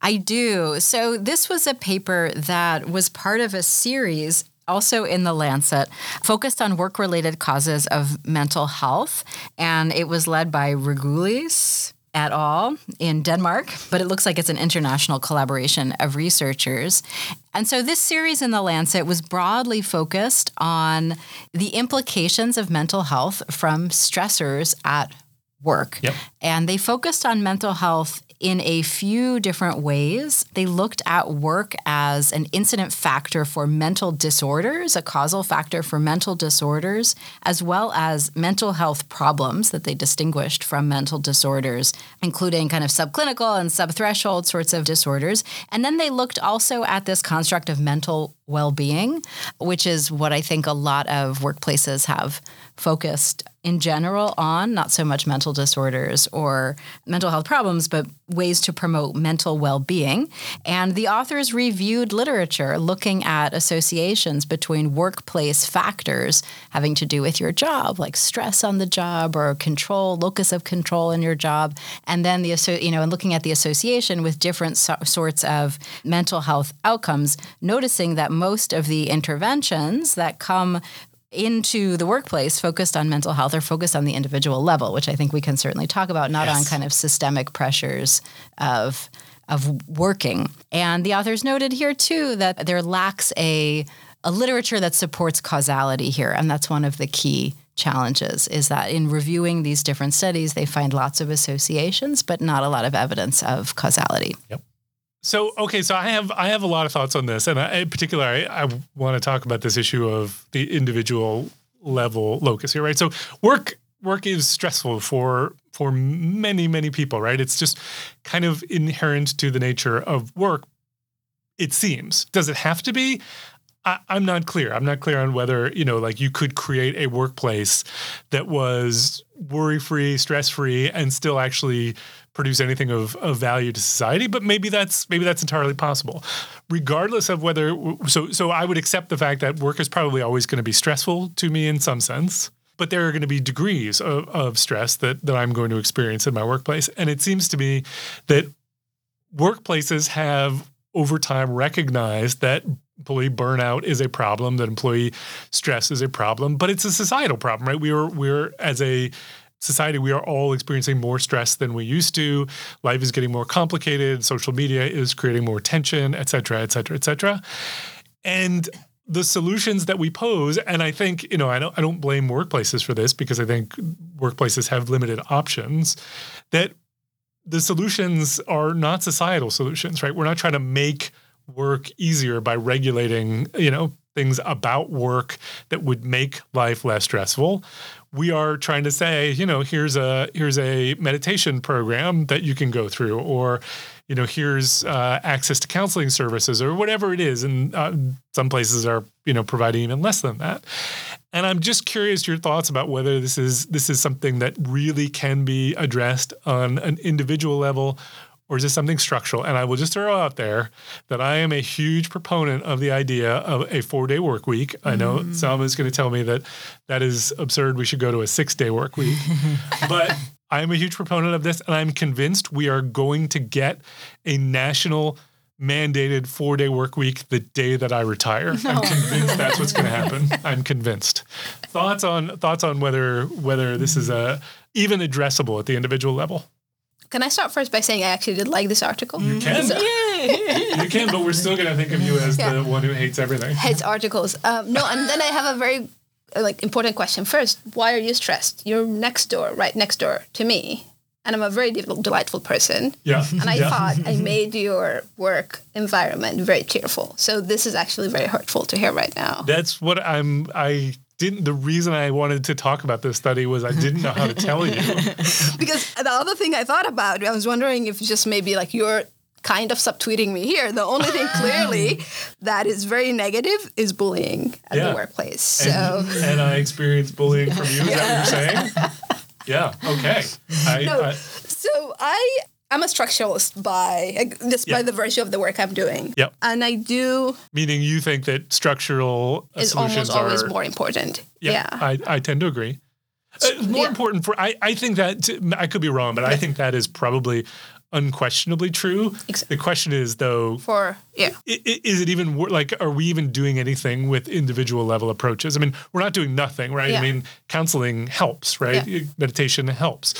S3: I do. So this was a paper that was part of a series also in the Lancet focused on work related causes of mental health and it was led by Rugulies et al. in Denmark, but it looks like it's an international collaboration of researchers. And so this series in the Lancet was broadly focused on the implications of mental health from stressors at work.
S2: Yep.
S3: And they focused on mental health in a few different ways. They looked at work as an incident factor for mental disorders, a causal factor for mental disorders, as well as mental health problems that they distinguished from mental disorders, including kind of subclinical and subthreshold sorts of disorders. And then they looked also at this construct of mental well being, which is what I think a lot of workplaces have focused in general on, not so much mental disorders or mental health problems, but ways to promote mental well being. And the authors reviewed literature looking at associations between workplace factors having to do with your job, like stress on the job or control, locus of control in your job, and then the, you know, and looking at the association with different so- sorts of mental health outcomes, noticing that most of the interventions that come into the workplace focused on mental health or focused on the individual level, which I think we can certainly talk about, not on kind of systemic pressures of of working. And the authors noted here too that there lacks a a literature that supports causality here, and that's one of the key challenges is that in reviewing these different studies they find lots of associations but not a lot of evidence of causality.
S2: So okay, so I have I have a lot of thoughts on this, and I, in particular, I, I want to talk about this issue of the individual level locus here, right? So work work is stressful for for many many people, right? It's just kind of inherent to the nature of work. It seems. Does it have to be? I, I'm not clear. I'm not clear on whether you know, like you could create a workplace that was worry free, stress free, and still actually produce anything of, of value to society. But maybe that's maybe that's entirely possible, regardless of whether. So so I would accept the fact that work is probably always going to be stressful to me in some sense. But there are going to be degrees of, of stress that, that I'm going to experience in my workplace. And it seems to me that workplaces have over time recognized that employee burnout is a problem, that employee stress is a problem, but it's a societal problem, right? We are we're as a society, we are all experiencing more stress than we used to. Life is getting more complicated. Social media is creating more tension, et cetera, et cetera, et cetera. And the solutions that we pose, and I think, you know, I don't I don't blame workplaces for this because I think workplaces have limited options, that the solutions are not societal solutions, right? We're not trying to make work easier by regulating, you know, things about work that would make life less stressful. We are trying to say, you know, here's a here's a meditation program that you can go through, or you know, here's uh, access to counseling services, or whatever it is. And uh, some places are, you know, providing even less than that. And I'm just curious your thoughts about whether this is this is something that really can be addressed on an individual level or is this something structural? And I will just throw out there that I am a huge proponent of the idea of a four day work week. I know
S3: Mm.
S2: Salma is going to tell me that that is absurd. We should go to a six day work week. [laughs] but I am a huge proponent of this, and I'm convinced we are going to get a national mandated four day work week the day that I retire. I'm convinced that's what's going [laughs] to happen. I'm convinced. Thoughts on thoughts on whether whether this is a even addressable at the individual level.
S1: Can I start first by saying I actually did like this article?
S2: You can. you can, but we're still going to think of you as
S1: Yeah.
S2: the one who hates everything.
S1: Hates articles. Um, no, and then I have a very uh, like important question. First, why are you stressed? You're next door, right next door to me. and I'm a very de- delightful person.
S2: Yeah.
S1: And I
S2: yeah.
S1: thought I [laughs] made your work environment very cheerful. So this is actually very hurtful to hear right now.
S2: That's what I'm. I didn't. The reason I wanted to talk about this study was I didn't know how to tell you. [laughs]
S1: Because the other thing I thought about, I was wondering if just maybe like you're kind of subtweeting me here. The only thing clearly [laughs] that is very negative is bullying at
S2: Yeah.
S1: the workplace. So
S2: And, and I experienced bullying from you. Is that what you're [laughs] saying? Yeah. Okay. I,
S1: No.
S2: I,
S1: So I I'm a structuralist by just by the virtue of the work I'm doing.
S2: Yep.
S1: And I do
S2: meaning you think that structural
S1: is
S2: solutions
S1: almost always
S2: are.
S1: more important.
S2: yeah,
S1: Yeah.
S2: I, I tend to agree. Uh, more
S1: yeah.
S2: important for I, I think that I could be wrong, but I think that is probably unquestionably true.
S1: Ex-
S2: The question is though,
S1: For yeah.
S2: i- i- is it even like are we even doing anything with individual level approaches i mean we're not doing nothing right i mean counseling helps right
S1: Yeah.
S2: meditation helps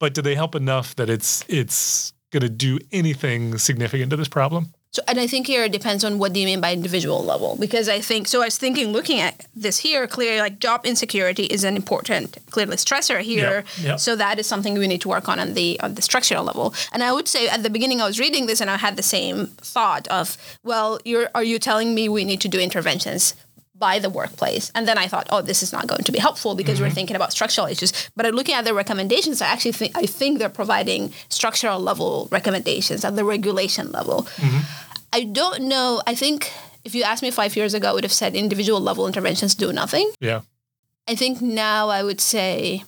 S2: but do they help enough that it's it's going to do anything significant to this problem
S1: So, and I think here it depends on what do you mean by individual level, because I think so. I was thinking, looking at this here, clearly, like job insecurity is an important, clearly stressor here.
S2: Yeah, yeah.
S1: So that is something we need to work on on the on the structural level. And I would say at the beginning, I was reading this and I had the same thought of, well, you're are you telling me we need to do interventions? By the workplace. And then I thought, oh, this is not going to be helpful because we're mm-hmm. thinking about structural issues. But looking at the recommendations, I actually think I think they're providing structural level recommendations at the regulation level. Mm-hmm. I don't know. I think if you asked me five years ago, I would have said individual level interventions do nothing.
S2: yeah
S1: I think now I would say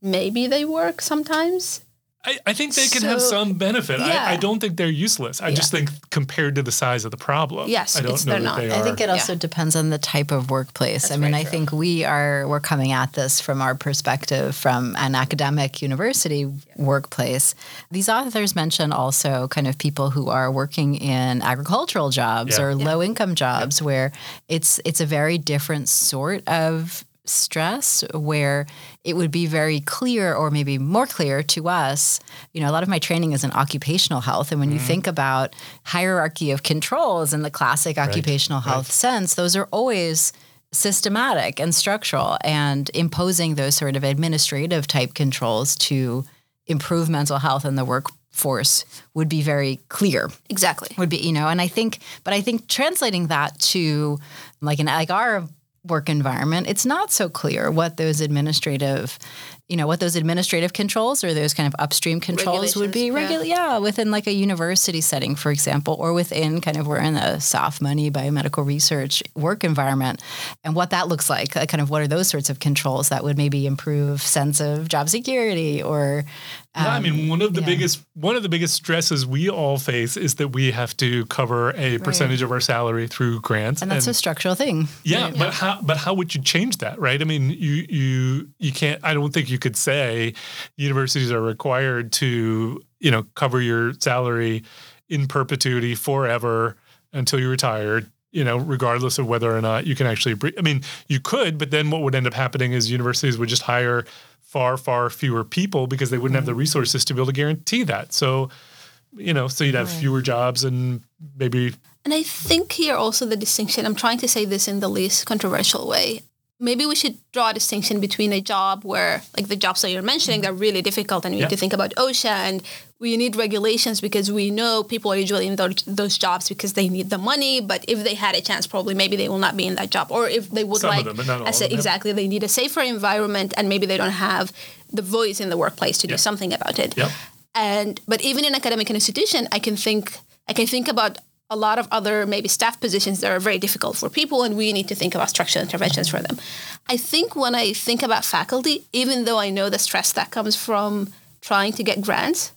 S1: maybe they work sometimes.
S2: I, I think they can have some benefit.
S1: yeah.
S2: I, I don't think they're useless. I just think compared to the size of the problem,
S1: Yes,
S2: I don't know
S1: they're
S2: that
S1: not.
S2: they
S3: I think it also depends on the type of workplace. I mean, I
S1: true.
S3: think we are we're coming at this from our perspective from an academic university workplace. These authors mention also kind of people who are working in agricultural jobs
S2: Yeah.
S3: or low income jobs where it's it's a very different sort of stress where it would be very clear or maybe more clear to us you know a lot of my training is in occupational health. And when you mm-hmm. think about hierarchy of controls in the classic occupational health sense those are always systematic and structural and imposing those sort of administrative type controls to improve mental health in the workforce would be very clear.
S1: Exactly.
S3: would be you know and i think but i think translating that to like an like our work environment it's not so clear what those administrative you know what those administrative controls or those kind of upstream controls would be. Regular yeah. Within like a university setting for example or within kind of we're in a soft money biomedical research work environment and what that looks like like kind of what are those sorts of controls that would maybe improve sense of job security or
S2: Yeah, I mean, one of the
S3: Um, yeah.
S2: biggest one of the biggest stresses we all face is that we have to cover a percentage of our salary through grants,
S3: and that's a structural thing
S2: yeah, but how but how would you change that, right? I mean, you you you can't. I don't think you could say universities are required to you know cover your salary in perpetuity forever until you retire. You know, regardless of whether or not you can actually. I mean, you could, but then what would end up happening is universities would just hire far far fewer people because they wouldn't have the mm-hmm. resources to be able to guarantee that. So, you know, so you'd have fewer jobs and maybe
S1: And I think here also the distinction, I'm trying to say this in the least controversial way. Maybe we should draw a distinction between a job where, like the jobs that you're mentioning, they're really difficult and we
S2: Yeah.
S1: need to think about OSHA and we need regulations because we know people are usually in those, those jobs because they need the money. But if they had a chance, probably maybe they will not be in that job. Or if they would
S2: Some
S1: like,
S2: them, but not all
S1: I
S2: of
S1: said
S2: them,
S1: exactly, they need a safer environment and maybe they don't have the voice in the workplace to
S2: Yeah.
S1: do something about it.
S2: yeah.
S1: And but even in academic institution, I can think I can think about a lot of other maybe staff positions that are very difficult for people, and we need to think about structural interventions for them. I think when I think about faculty, even though I know the stress that comes from trying to get grants,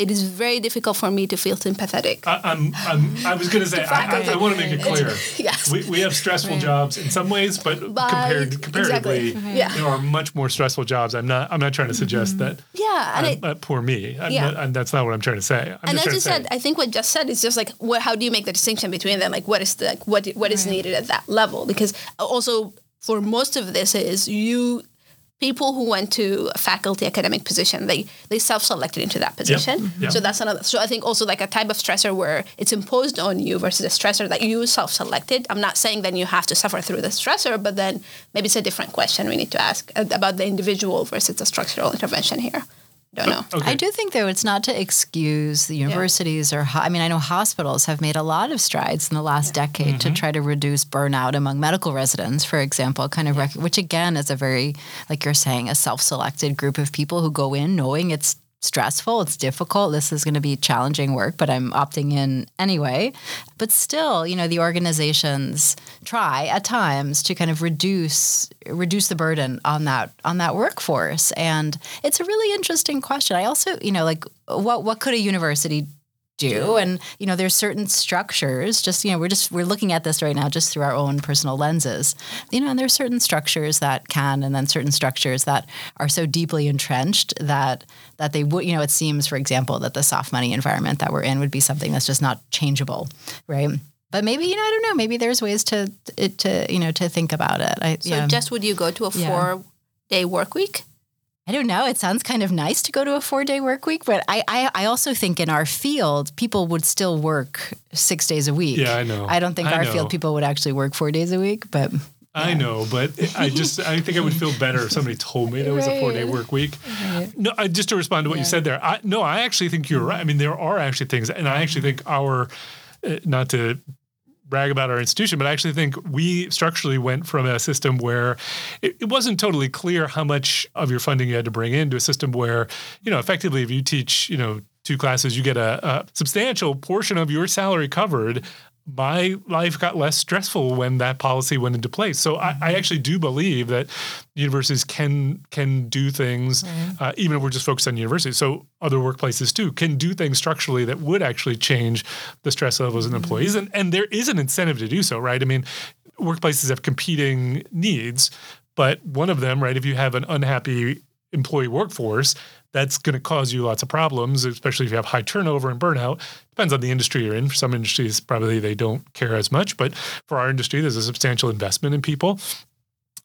S1: it is very difficult for me to feel sympathetic.
S2: I, I'm, I'm, I was going to say, [laughs] I, I, I want to make it clear. [laughs]
S1: Yes.
S2: We, we have stressful jobs in some ways, but,
S1: But-
S2: compared, comparatively,
S1: exactly. Yeah.
S2: there are much more stressful jobs. I'm not, I'm not trying to suggest that.
S1: yeah, and
S2: I'm,
S1: it,
S2: uh, poor me. I'm
S1: Yeah.
S2: not, and that's not what I'm trying to say. I'm
S1: and
S2: just
S1: as you said, I think what just said is just like what, how do you make the distinction between them? Like what is the like what what is needed at that level? Because also for most of this is you people who went to a faculty academic position they they self-selected into that position.
S2: Yep.
S1: So that's another. So I think also like a type of stressor where it's imposed on you versus a stressor that you self-selected. I'm not saying then you have to suffer through the stressor, but then maybe it's a different question we need to ask uh, about the individual versus the structural intervention here. Don't know.
S2: Okay.
S3: I do think, though, it's not to excuse the universities or, ho- I mean, I know hospitals have made a lot of strides in the last decade to mm-hmm. try to reduce burnout among medical residents, for example, kind of, rec- which again is a very, like you're saying, a self selected group of people who go in knowing it's stressful, it's difficult, this is going to be challenging work, but I'm opting in anyway. But still, you know, the organizations try at times to kind of reduce reduce the burden on that on that workforce. And it's a really interesting question. I also, you know, like what what could a university do and you know there's certain structures just you know we're just we're looking at this right now just through our own personal lenses you know and there's certain structures that can and then certain structures that are so deeply entrenched that that they would you know it seems for example that the soft money environment that we're in would be something that's just not changeable right but maybe you know I don't know maybe there's ways to it to you know to think about it I
S1: So,
S3: yeah.
S1: Jess, would you go to a
S3: Yeah.
S1: four day work week?
S3: I don't know. It sounds kind of nice to go to a four day work week, but I, I, I also think in our field, people would still work six days a week.
S2: Yeah, I know.
S3: I don't think
S2: I
S3: our
S2: know.
S3: field people would actually work four days a week, but
S2: I know, but I just I think I would feel better if somebody told me there was a four day work week. No, I, just to respond to what you said there. I, no, I actually think you're right. I mean, there are actually things, and I actually think our uh, not to brag about our institution, but I actually think we structurally went from a system where it, it wasn't totally clear how much of your funding you had to bring in to a system where, you know, effectively if you teach, you know, two classes, you get a, a substantial portion of your salary covered. My life got less stressful when that policy went into place. So I, I mm-hmm. actually do believe that universities can can do things, mm-hmm. uh, even if we're just focused on universities. So other workplaces too can do things structurally that would actually change the stress levels in mm-hmm. employees, and and there is an incentive to do so, right? I mean, workplaces have competing needs, but one of them, right? If you have an unhappy employee workforce, that's going to cause you lots of problems, especially if you have high turnover and burnout. Depends on the industry you're in. For some industries, probably they don't care as much, but for our industry, there's a substantial investment in people.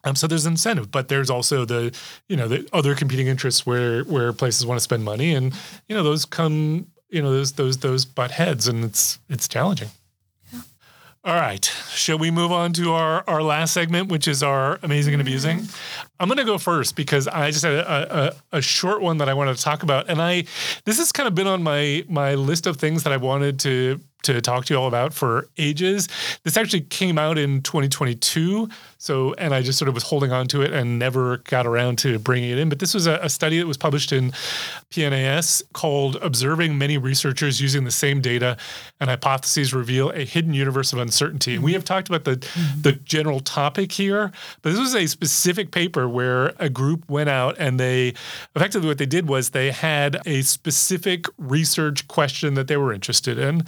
S2: Um, so there's incentive, but there's also the you know the other competing interests where where places want to spend money, and you know those come you know those those those butt heads, and it's it's challenging. All right, shall we move on to our our last segment, which is our amazing and abusing? I'm going to go first because I just had a, a, a short one that I wanted to talk about, and I this has kind of been on my my list of things that I wanted to to talk to you all about for ages. This actually came out in 2022, so and I just sort of was holding on to it and never got around to bringing it in. But this was a, a study that was published in PNAS called "Observing Many Researchers Using the Same Data and Hypotheses Reveal a Hidden Universe of Uncertainty." And we have talked about the mm-hmm. the general topic here, but this was a specific paper where a group went out and they effectively what they did was they had a specific research question that they were interested in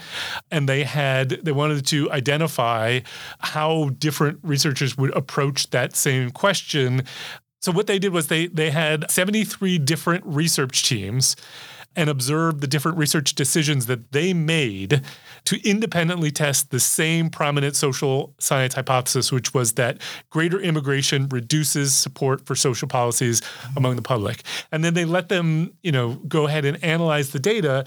S2: and they had they wanted to identify how different researchers would approach that same question so what they did was they they had 73 different research teams and observed the different research decisions that they made to independently test the same prominent social science hypothesis, which was that greater immigration reduces support for social policies among the public. And then they let them, you know, go ahead and analyze the data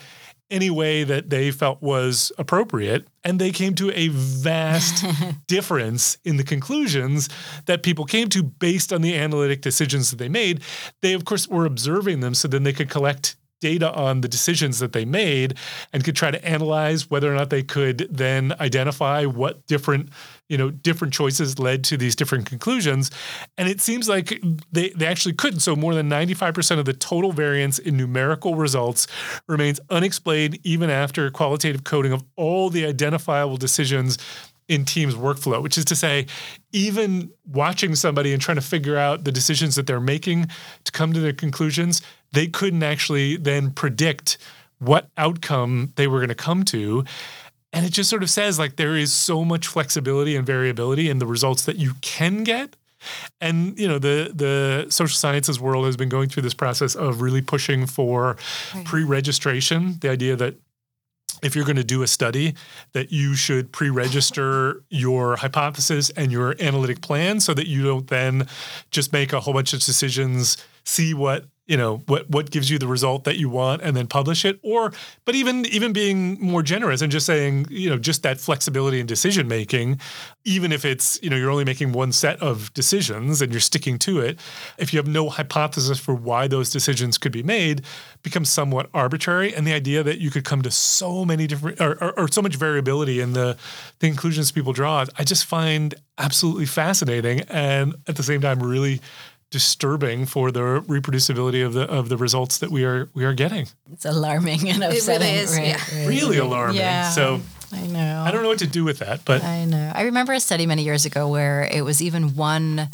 S2: any way that they felt was appropriate. And they came to a vast [laughs] difference in the conclusions that people came to based on the analytic decisions that they made. They, of course, were observing them so then they could collect data on the decisions that they made and could try to analyze whether or not they could then identify what different you know different choices led to these different conclusions. And it seems like they, they actually couldn't. So more than 95% of the total variance in numerical results remains unexplained even after qualitative coding of all the identifiable decisions in teams workflow, which is to say, even watching somebody and trying to figure out the decisions that they're making to come to their conclusions, they couldn't actually then predict what outcome they were going to come to. And it just sort of says like there is so much flexibility and variability in the results that you can get. And you know the the social sciences world has been going through this process of really pushing for pre-registration, the idea that if you're going to do a study that you should pre-register [laughs] your hypothesis and your analytic plan so that you don't then just make a whole bunch of decisions see what you know what what gives you the result that you want and then publish it? Or but even even being more generous and just saying you know just that flexibility in decision making even if it's you know you're only making one set of decisions and you're sticking to it if you have no hypothesis for why those decisions could be made becomes somewhat arbitrary. And the idea that you could come to so many different or, or, or so much variability in the the conclusions people draw i just find absolutely fascinating. And at the same time really disturbing for the reproducibility of the of the results that we are we are getting.
S3: It's alarming and it
S1: really
S3: upsetting.
S1: is,
S3: right,
S1: yeah.
S3: right.
S2: Really alarming.
S3: Yeah.
S2: So
S3: I know.
S2: I don't know what to do with that, but
S3: I know. I remember a study many years ago where it was even one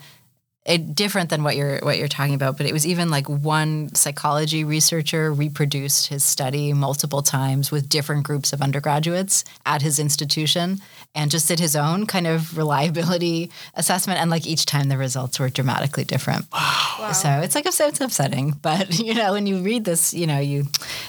S3: it, different than what you're what you're talking about, but it was even like one psychology researcher reproduced his study multiple times with different groups of undergraduates at his institution and just did his own kind of reliability assessment and like each time the results were dramatically different.
S1: Wow.
S3: So it's like it's upsetting, but [laughs] you know when you read this, you know you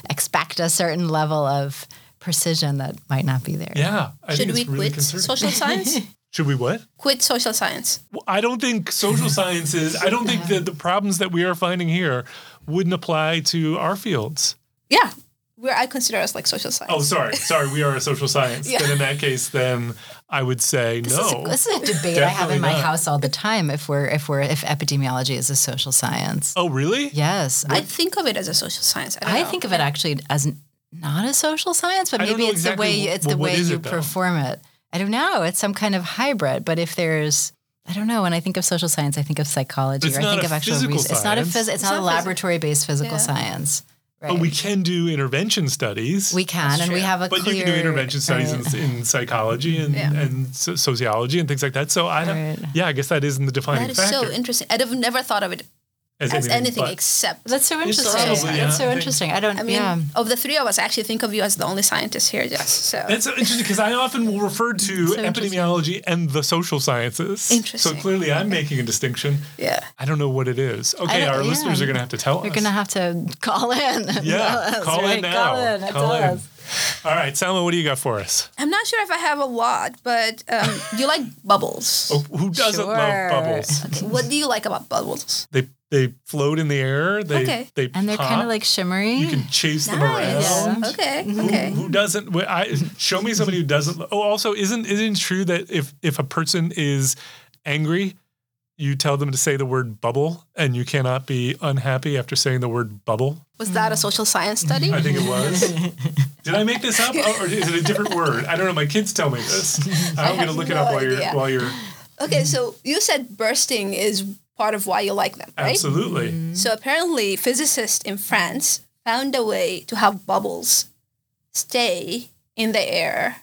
S3: expect a certain level of precision that might not be there.
S2: yeah, I
S1: Should
S2: think
S1: we
S2: it's really
S1: quit
S2: concerning.
S1: social science? [laughs]
S2: Should we what?
S1: quit social science.
S2: Well, I don't think social sciences. I don't think that the problems that we are finding here wouldn't apply to our fields.
S1: Yeah. Where I consider us like social science.
S2: Oh, sorry, sorry. We are a social science.
S1: Yeah.
S2: Then in that case, then I would say
S3: This, is
S2: no.
S3: a, this is a debate I have in my
S2: not.
S3: house all the time. If we're if we're if epidemiology is a social science,
S2: oh, really?
S3: yes,
S1: I
S3: I
S1: think of it as a social science. I,
S3: I think of it actually as not a social science, but maybe it's
S2: exactly
S3: the way it's
S2: well,
S3: the way
S2: is
S3: you
S2: it, though?
S3: perform it. I don't know. It's some kind of hybrid. But if there's I don't know. When I think of social science, I think of psychology, or I think of actual
S2: physical
S3: research. It's not a
S2: science.
S3: phys- It's, not,
S1: not
S3: a laboratory-based physical
S1: Yeah.
S3: science. Right.
S2: But we can do intervention studies.
S3: We can,
S1: That's
S3: and we have a
S2: but
S3: clear.
S2: you can do intervention studies
S3: right.
S2: in, in psychology and,
S1: Yeah.
S2: and so- sociology and things like that. So I don't.
S3: Right.
S2: Yeah, I guess that isn't the defining
S1: that is
S2: factor.
S1: so interesting. I'd have never thought of it as anything,
S2: but-
S1: except.
S3: That's so interesting.
S2: probably, yeah,
S3: That's so
S2: I
S3: interesting. I don't.
S1: I mean,
S3: yeah.
S1: of the three of us, I actually think of you as the only scientist here, Jess. So
S2: That's so interesting because I often will refer to
S3: interesting.
S2: epidemiology and the social sciences.
S1: Interesting.
S2: So clearly, I'm making a distinction.
S1: yeah.
S2: I don't know what it is. Okay, our
S3: yeah.
S2: listeners are going to have to tell us.
S3: You're gonna have to call in. [laughs]
S2: Yeah,
S3: tell us,
S2: call in now.
S3: Call in.
S2: Call in. All right, Salma, what do you got for us?
S1: I'm not sure if I have a lot, but um, do you like bubbles?
S2: Oh, who doesn't
S3: Sure.
S2: love bubbles? Okay.
S1: What do you like about bubbles?
S2: They they float in the air. They
S1: Okay.
S2: they
S3: And they're kind of like shimmery.
S2: you can chase them
S1: Nice.
S2: around.
S1: Okay.
S2: Who,
S1: Okay.
S2: who doesn't? I show me somebody who doesn't. Oh, also, isn't isn't it true that if if a person is angry, you tell them to say the word bubble, and you cannot be unhappy after saying the word bubble?
S1: Was that a mm. social science study?
S2: I think it was. [laughs] Did I make this up, oh, or is it a different word? I don't know. My kids tell me this. [laughs] I'm going to
S1: have
S2: look it up while you're while you're
S1: Okay, so you said bursting is part of why you like them, right?
S2: absolutely. Mm-hmm.
S1: So apparently, physicists in France found a way to have bubbles stay in the air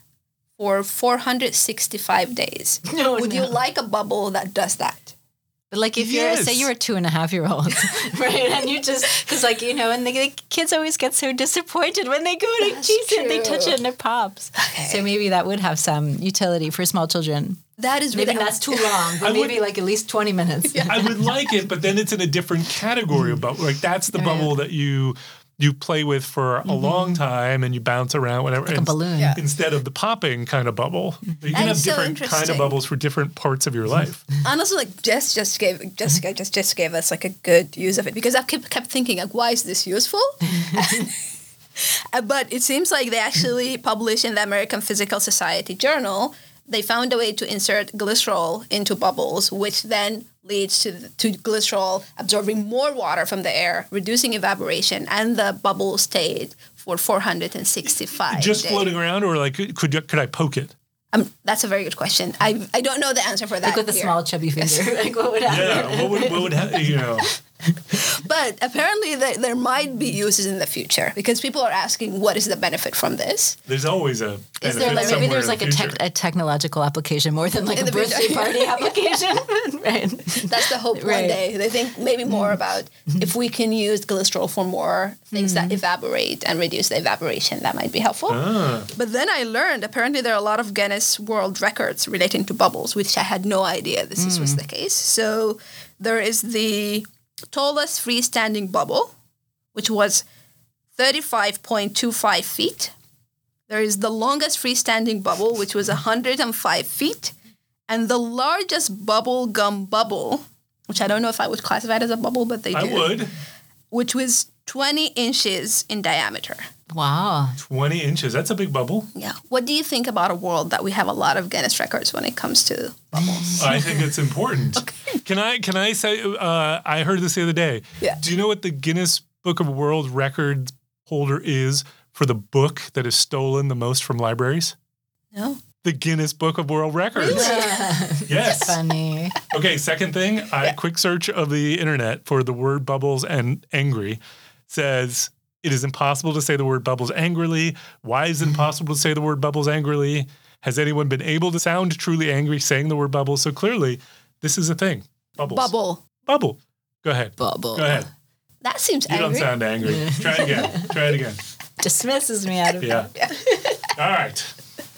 S1: for 465 days. [laughs]
S3: No,
S1: Would
S3: no.
S1: you like a bubble that does that?
S3: But like if
S2: Yes.
S3: you're say you're a two and a half year old, [laughs] [laughs] right? And you just because like you know, and the, the kids always get so disappointed when they go to
S1: That's
S3: cheese it, they touch it and it pops. So maybe that would have some utility for small children.
S1: That is
S3: Maybe
S1: really
S3: that's too [laughs] long, but
S2: I would-
S3: maybe like at least twenty minutes.
S2: I would like it, but then it's in a different category of bubble. Like that's the
S3: Right.
S2: bubble that you you play with for a long time and you bounce around whatever.
S3: Like a balloon.
S1: Yeah.
S2: Instead of the popping kind of bubble. You can
S1: That
S2: have
S1: is so
S2: different kind of bubbles for different parts of your life.
S1: and also like Jess just gave Jessica just just gave us like a good use of it because I kept kept thinking like why is this useful? Uh, [laughs] [laughs] but it seems like they actually published in the American Physical Society journal. They found a way to insert glycerol into bubbles, which then leads to to glycerol absorbing more water from the air, reducing evaporation, and the bubble stayed for 465
S2: Just
S1: days.
S2: floating around, or like could could, I poke it?
S1: Um, that's a very good question. I I don't know the answer for that.
S3: Like with a small chubby finger. [laughs] like what would happen?
S2: Yeah. what would what would ha- you know? [laughs]
S1: But apparently, there, there might be uses in the future because people are asking, what is the benefit from this?
S2: There's always a.
S3: Is there like maybe there's like
S2: the
S3: a,
S2: future.
S3: tech, a technological application more than like
S1: In
S3: a
S1: the future.
S3: birthday party [laughs] application? [laughs] right.
S1: That's the hope one
S3: Right.
S1: day. They think maybe mm-hmm. more about mm-hmm. if we can use glycerol for more things that mm-hmm. evaporate and reduce the evaporation, that might be helpful.
S2: Ah.
S1: But then I learned apparently there are a lot of Guinness World Records relating to bubbles, which I had no idea this is- was the case. So there is the tallest freestanding bubble, which was 35.25 feet. There is the longest freestanding bubble, which was 105 feet. And the largest bubble gum bubble, which I don't know if I would classify it as a bubble, but they do.
S2: I would.
S1: which was 20 inches in diameter.
S3: Wow.
S2: 20 inches. That's a big bubble.
S1: Yeah. What do you think about a world that we have a lot of Guinness records when it comes to bubbles?
S2: I think it's important. [laughs] okay. Can I can I say uh, I heard this the other day.
S1: Yeah.
S2: Do you know what the Guinness Book of World Records holder is for the book that is stolen the most from libraries?
S1: No.
S2: The Guinness Book of World Records. [laughs] yes.
S3: Funny.
S2: Okay, second thing, I quick search of the internet for the word bubbles and angry says it is impossible to say the word bubbles angrily. Why is it mm-hmm. impossible to say the word bubbles angrily? Has anyone been able to sound truly angry saying the word bubble? So clearly, this is a thing. Bubbles.
S1: Bubble.
S2: Bubble. Go ahead.
S3: Bubble.
S2: Go ahead.
S1: That seems
S2: You don't sound angry. Try it again. Try it again. [laughs]
S3: Dismisses me out of
S2: Yeah. [laughs] All right.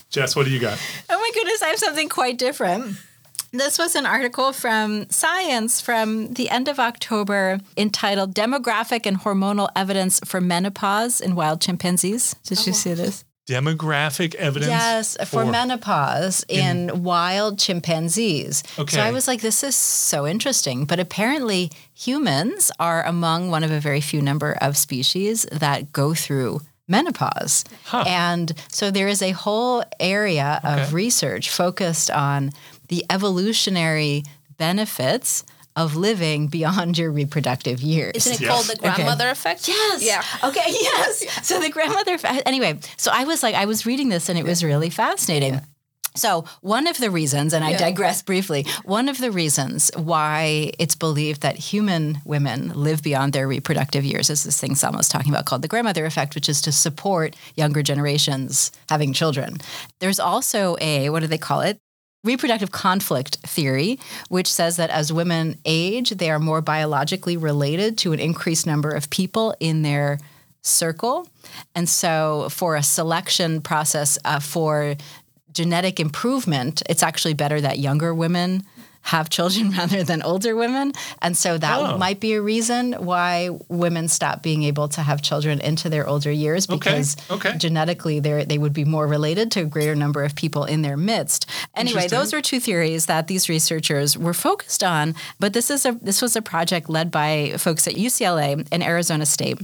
S2: Jess, what do you got?
S3: Oh my goodness, I have something quite different. This was an article from Science from the end of October entitled Demographic and Hormonal Evidence for Menopause in Wild Chimpanzees. Did you oh. see this?
S2: Demographic evidence.
S3: Yes, for, menopause in, wild chimpanzees.
S2: Okay.
S3: So I was like, this is so interesting. But apparently, humans are among one of a very few number of species that go through menopause. And so there is a whole area of research focused on the evolutionary benefits of living beyond your reproductive years.
S1: Isn't it
S2: Yes.
S1: called the grandmother effect?
S3: Yes.
S1: Yeah.
S3: Okay. [laughs] Yes. So the grandmother. Anyway, so I was like, I was reading this and it was really fascinating. So one of the reasons, and I
S1: Yeah.
S3: digress briefly, one of the reasons why it's believed that human women live beyond their reproductive years is this thing Salma's talking about called the grandmother effect, which is to support younger generations having children. There's also a what do they call it? Reproductive conflict theory, which says that as women age, they are more biologically related to an increased number of people in their circle. And so, for a selection process uh, for genetic improvement, it's actually better that younger women have children [laughs] rather than older women. And so that
S2: Oh.
S3: might be a reason why women stop being able to have children into their older years because
S2: okay.
S3: genetically they they would be more related to a greater number of people in their midst. Anyway, those are two theories that these researchers were focused on, but this is a this was a project led by folks at UCLA and Arizona State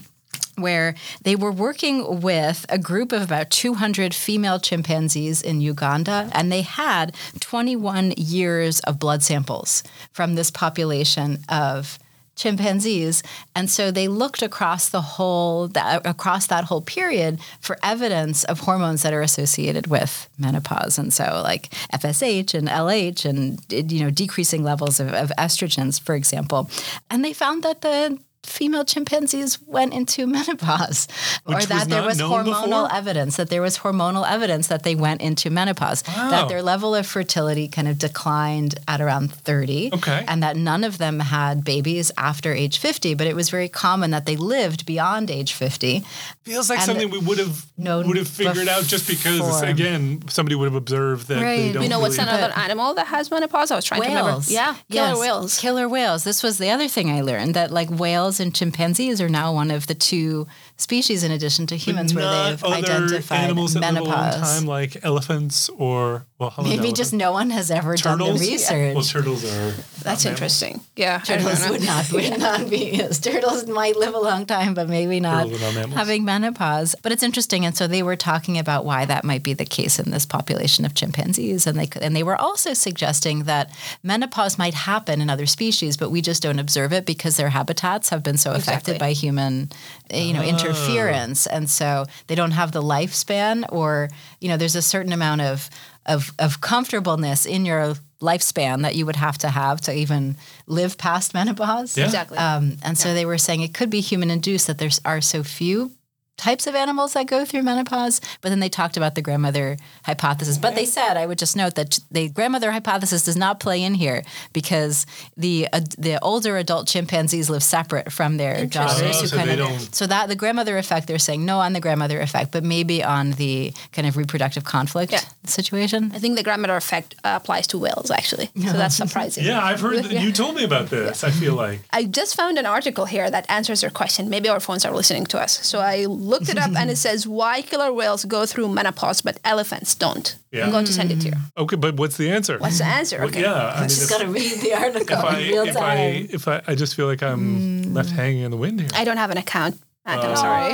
S3: where they were working with a group of about 200 female chimpanzees in Uganda, and they had 21 years of blood samples from this population of chimpanzees. And so they looked across the whole that, across that whole period for evidence of hormones that are associated with menopause. And so like FSH and LH and you know decreasing levels of, of estrogens for example. And they found that the female chimpanzees went into [laughs] menopause or
S2: Which was
S3: that there was hormonal
S2: before?
S3: evidence that there was hormonal evidence that they went into menopause
S2: Wow.
S3: that their level of fertility kind of declined at around 30
S2: Okay.
S3: and that none of them had babies after age 50 but it was very common that they lived beyond age 50
S2: Feels like
S3: And
S2: something we would have
S3: known
S2: would have figured out just because
S3: before.
S2: again somebody would have observed that they don't
S1: You know what's
S2: really-
S1: another animal that has menopause? I was trying to remember. Yeah, killer
S3: Yes,
S1: whales.
S3: killer whales this was the other thing i learned that like whales and chimpanzees are now one of the two species in addition to humans where they've identified
S2: animals that live a long
S3: menopause
S2: time like elephants or well
S3: maybe
S2: elephants?
S3: just no one has ever done
S2: turtles
S3: the research
S2: well turtles are
S1: That's interesting. Yeah.
S3: Turtles would not would not be yes, turtles might live a long time, but maybe not
S2: not
S3: having menopause. But it's interesting, and so they were talking about why that might be the case in this population of chimpanzees, and they could, and they were also suggesting that menopause might happen in other species, but we just don't observe it because their habitats have been so affected
S1: Exactly.
S3: by human, uh, you know, interference, and so they don't have the lifespan, or you know, there's a certain amount of of of comfortableness in your lifespan that you would have to have to even live past menopause.
S2: Yeah.
S1: Exactly.
S3: Um, and so they were saying it could be human induced that there are so few types of animals that go through menopause. But then they talked about the grandmother hypothesis. But they said, I would just note that the grandmother hypothesis does not play in here because the uh, the older adult chimpanzees live separate from their daughters.
S2: Oh, so
S3: kind
S2: they
S3: of,
S2: don't-
S3: so that the grandmother effect, they're saying no on the grandmother effect, but maybe on the kind of reproductive conflict
S1: Yeah.
S3: situation.
S1: I think the grandmother effect uh, applies to whales, actually. So that's [laughs] surprising.
S2: yeah I've heard that you told me about this I feel like
S1: I just found an article here that answers your question. Maybe our phones are listening to us. So I looked it up and it [laughs] says why killer whales go through menopause but elephants don't.
S2: Yeah.
S1: I'm going to send it to you.
S2: Okay, but what's the answer?
S1: What's the answer?
S2: Well,
S1: Okay.
S2: yeah, I mean,
S3: Just
S2: if,
S3: got to read the article
S2: if I
S3: in real
S2: if I if I I just feel like I'm
S1: Mm.
S2: left hanging in the wind here.
S1: I don't have an account. Matt,
S2: Oh.
S1: I'm sorry.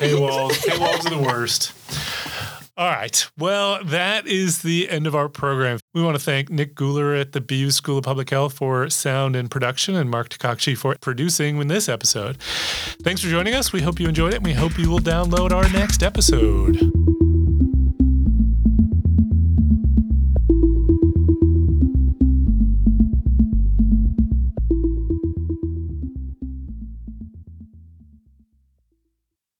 S2: Paywalls, paywalls are the worst. All right. Well, that is the end of our program. We want to thank Nick Guler at the BU School of Public Health for sound and production and Mark Takakchi for producing in this episode. Thanks for joining us. We hope you enjoyed it and we hope you will download our next episode.